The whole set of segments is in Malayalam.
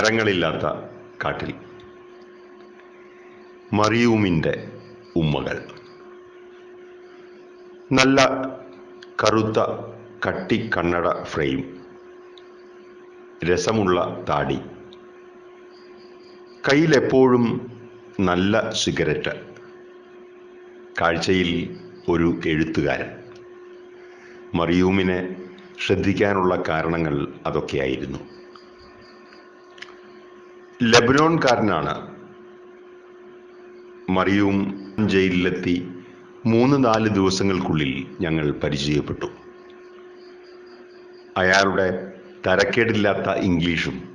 മരങ്ങളില്ലാത്ത കാട്ടിൽ. മറിയൂമിന്റെ ഉമ്മകൾ. നല്ല കറുത്ത കട്ടി കണ്ണട ഫ്രെയിം. രസമുള്ള താടി. കയ്യിലെപ്പോഴും നല്ല സിഗരറ്റ്. കാഴ്ചയിൽ ഒരു എഴുത്തുകാരൻ. മറിയൂമിനെ ശ്രദ്ധിക്കാനുള്ള കാരണങ്ങൾ അതൊക്കെയായിരുന്നു. ലബനോൺകാരനാണ് മറിയവും ജയിലിലെത്തി മൂന്ന് നാല് ദിവസങ്ങൾക്കുള്ളിൽ ഞങ്ങൾ പരിചയപ്പെട്ടു. അയാളുടെ തരക്കേടില്ലാത്ത ഇംഗ്ലീഷും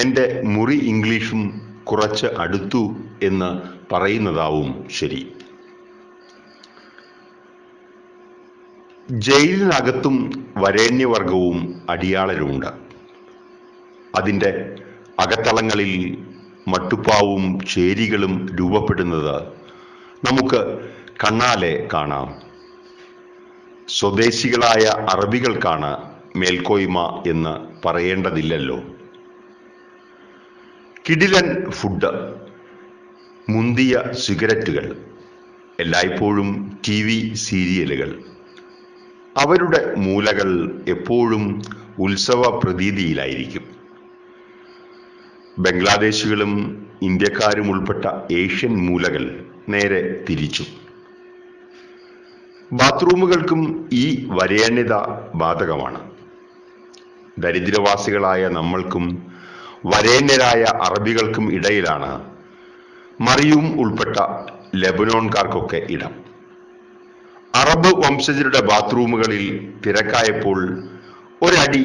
എന്റെ മുറി ഇംഗ്ലീഷും കുറച്ച് അടുത്തു എന്ന് പറയുന്നതാവും ശരി. ജയിലിനകത്തും വരേണ്യവർഗവും അടിയാളരുമുണ്ട് അതിന്റെ അകത്തളങ്ങളിൽ മട്ടുപ്പാവും ചേരികളും രൂപപ്പെടുന്നത് നമുക്ക് കണ്ണാലെ കാണാം. സ്വദേശികളായ അറബികൾക്കാണ് മേൽക്കോയ്മ എന്ന് പറയേണ്ടതില്ലല്ലോ. കിടിലൻ ഫുഡ് മുന്തിയ സിഗരറ്റുകൾ എല്ലായ്പ്പോഴും ടി വി സീരിയലുകൾ. അവരുടെ മൂലകൾ എപ്പോഴും ഉത്സവ പ്രതീതിയിലായിരിക്കും ബംഗ്ലാദേശികളും ഇന്ത്യക്കാരും ഉൾപ്പെട്ട ഏഷ്യൻ മൂലകൾ നേരെ തിരിച്ചു. ബാത്റൂമുകൾക്കും ഈ വരേണ്യത ബാധകമാണ്. ദരിദ്രവാസികളായ നമ്മൾക്കും വരേണ്യരായ അറബികൾക്കും ഇടയിലാണ് മറിയും ഉൾപ്പെട്ട ലെബനോൺകാർക്കൊക്കെ ഇടം. അറബ് വംശജരുടെ ബാത്റൂമുകളിൽ തിരക്കായപ്പോൾ ഒരടി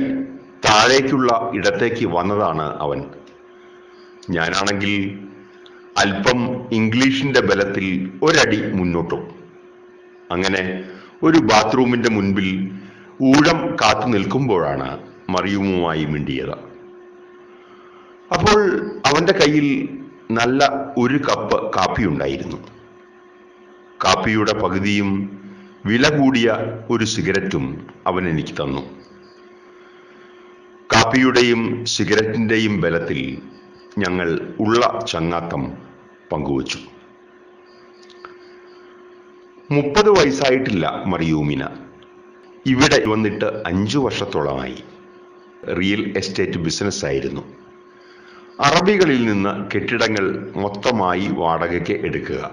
താഴേക്കുള്ള ഇടത്തേക്ക് വന്നതാണ് അവൻ. ഞാനാണെങ്കിൽ അല്പം ഇംഗ്ലീഷിന്റെ ബലത്തിൽ ഒരടി മുന്നോട്ടും. അങ്ങനെ ഒരു ബാത്റൂമിന്റെ മുൻപിൽ ഊഴം കാത്തു നിൽക്കുമ്പോഴാണ് മറിയുമുമായി മിണ്ടിയത്. അപ്പോൾ അവന്റെ കയ്യിൽ നല്ല ഒരു കപ്പ് കാപ്പി ഉണ്ടായിരുന്നു. കാപ്പിയുടെ പകുതിയും വില കൂടിയ ഒരു സിഗരറ്റും അവൻ എനിക്ക് തന്നു. കാപ്പിയുടെയും സിഗരറ്റിന്റെയും ബലത്തിൽ ഞങ്ങൾ ഉള്ള ചങ്ങാത്തം പങ്കുവച്ചു. മുപ്പത് വയസ്സായിട്ടില്ല മറിയൂമിന. ഇവിടെ വന്നിട്ട് അഞ്ചു വർഷത്തോളമായി. റിയൽ എസ്റ്റേറ്റ് ബിസിനസ് ആയിരുന്നു. അറബികളിൽ നിന്ന് കെട്ടിടങ്ങൾ മൊത്തമായി വാടകയ്ക്ക് എടുക്കുക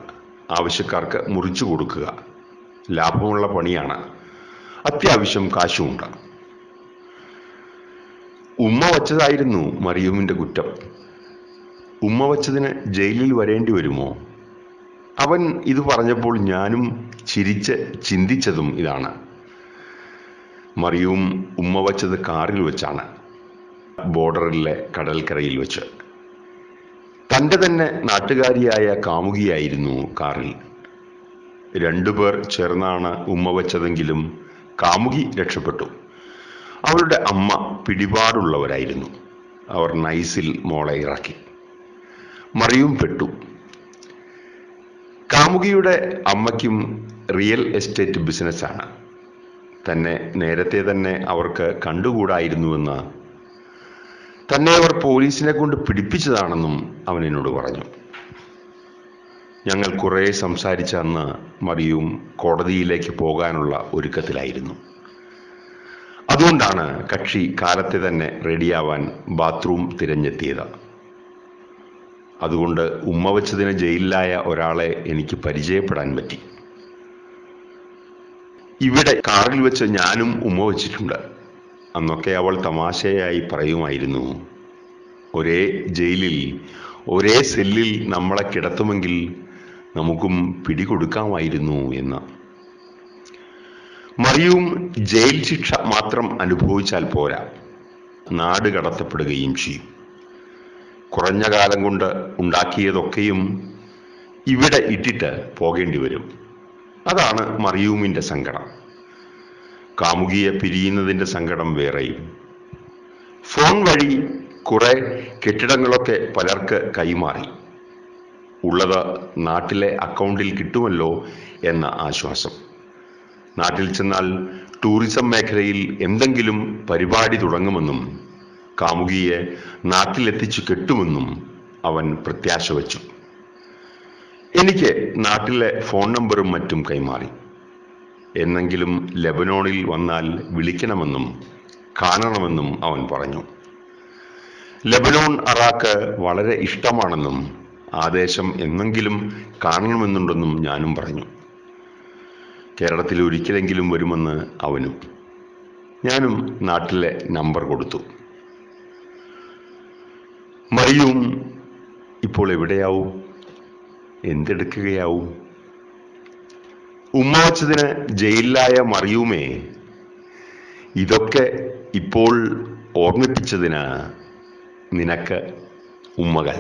ആവശ്യക്കാർക്ക് മുറിച്ചു കൊടുക്കുക ലാഭമുള്ള പണിയാണ്. അത്യാവശ്യം കാശുമുണ്ട് ഉമ്മ വച്ചതായിരുന്നു മറിയൂമിന്റെ കുറ്റം. ഉമ്മ വച്ചതിന് ജയിലിൽ വരേണ്ടി വരുമോ? അവൻ ഇത് പറഞ്ഞപ്പോൾ ഞാനും ചിരിച്ച് ചിന്തിച്ചതും ഇതാണ്. മറിയും ഉമ്മ വച്ചത് കാറിൽ വെച്ചാണ് ബോർഡറിലെ കടൽക്കരയിൽ വെച്ച്. തന്റെ തന്നെ നാട്ടുകാരിയായ കാമുകിയായിരുന്നു കാറിൽ. രണ്ടുപേർ ചേർന്നാണ് ഉമ്മ വച്ചതെങ്കിലും കാമുകി രക്ഷപ്പെട്ടു. അവളുടെ അമ്മ പിടിപാടുള്ളവരായിരുന്നു. അവർ നൈസിൽ മോളെ ഇറക്കി. മറിയും പെട്ടു. കാമുകിയുടെ അമ്മയ്ക്കും റിയൽ എസ്റ്റേറ്റ് ബിസിനസ്സാണ് തന്നെ നേരത്തെ തന്നെ അവർക്ക് കണ്ടുകൂടായിരുന്നുവെന്ന് തന്നെ അവർ പോലീസിനെ കൊണ്ട് പിടിപ്പിച്ചതാണെന്നും അവൻ എന്നോട് പറഞ്ഞു. ഞങ്ങൾ കുറേ സംസാരിച്ച അന്ന് മറിയും കോടതിയിലേക്ക് പോകാനുള്ള ഒരുക്കത്തിലായിരുന്നു. അതുകൊണ്ടാണ് കക്ഷി കാലത്തെ തന്നെ റെഡിയാവാൻ ബാത്റൂം തിരഞ്ഞെത്തിയത്. അതുകൊണ്ട് ഉമ്മ വെച്ചതിന് ജയിലിലായ ഒരാളെ എനിക്ക് പരിചയപ്പെടാൻ പറ്റി. ഇവിടെ കാറിൽ വെച്ച് ഞാനും ഉമ്മ വെച്ചിട്ടുണ്ട്. അന്നൊക്കെ അവൾ തമാശയായി പറയുമായിരുന്നു ഒരേ ജയിലിൽ ഒരേ സെല്ലിൽ നമ്മളെ കിടത്തുമെങ്കിൽ നമുക്കും പിടികൊടുക്കാമായിരുന്നു എന്ന്. മറിയും ജയിൽ ശിക്ഷ മാത്രം അനുഭവിച്ചാൽ പോരാ. നാട് കടത്തപ്പെടുകയും ചെയ്യും. കുറഞ്ഞ കാലം കൊണ്ട് ഉണ്ടാക്കിയതൊക്കെയും ഇവിടെ ഇട്ടിട്ട് പോകേണ്ടി വരും. അതാണ് മറിയൂമിന്റെ സങ്കടം. കാമുകിയെ പിരിയുന്നതിന്റെ സങ്കടം വേറെയും. ഫോൺ വഴി കുറെ കെട്ടിടങ്ങളൊക്കെ പലർക്ക് കൈമാറി. ഉള്ളത് നാട്ടിലെ അക്കൗണ്ടിൽ കിട്ടുമല്ലോ എന്ന ആശ്വാസം. നാട്ടിൽ ചെന്നാൽ ടൂറിസം മേഖലയിൽ എന്തെങ്കിലും പരിപാടി തുടങ്ങുമെന്നും കാമുകിയെ നാട്ടിലെത്തിച്ചു കെട്ടുമെന്നും അവൻ പ്രത്യാശ വച്ചു. എനിക്ക് നാട്ടിലെ ഫോൺ നമ്പറും മറ്റും കൈമാറി. എന്നെങ്കിലും ലെബനോണിൽ വന്നാൽ വിളിക്കണമെന്നും കാണണമെന്നും അവൻ പറഞ്ഞു. ലെബനോൺ അറാക്ക് വളരെ ഇഷ്ടമാണെന്നും ആദേശം ദേശം എന്നെങ്കിലും കാണണമെന്നുണ്ടെന്നും ഞാനും പറഞ്ഞു. കേരളത്തിൽ ഒരിക്കലെങ്കിലും വരുമെന്ന് അവനും. ഞാനും നാട്ടിലെ നമ്പർ കൊടുത്തു. മറിയും ഇപ്പോൾ എവിടെയാവും? എന്തെടുക്കുകയാവും? ഉമ്മ വച്ചതിന് ജയിലിലായ മറിയുമേ ഇതൊക്കെ ഇപ്പോൾ ഓർമ്മിപ്പിച്ചതിന് നിനക്ക് ഉമ്മകൾ.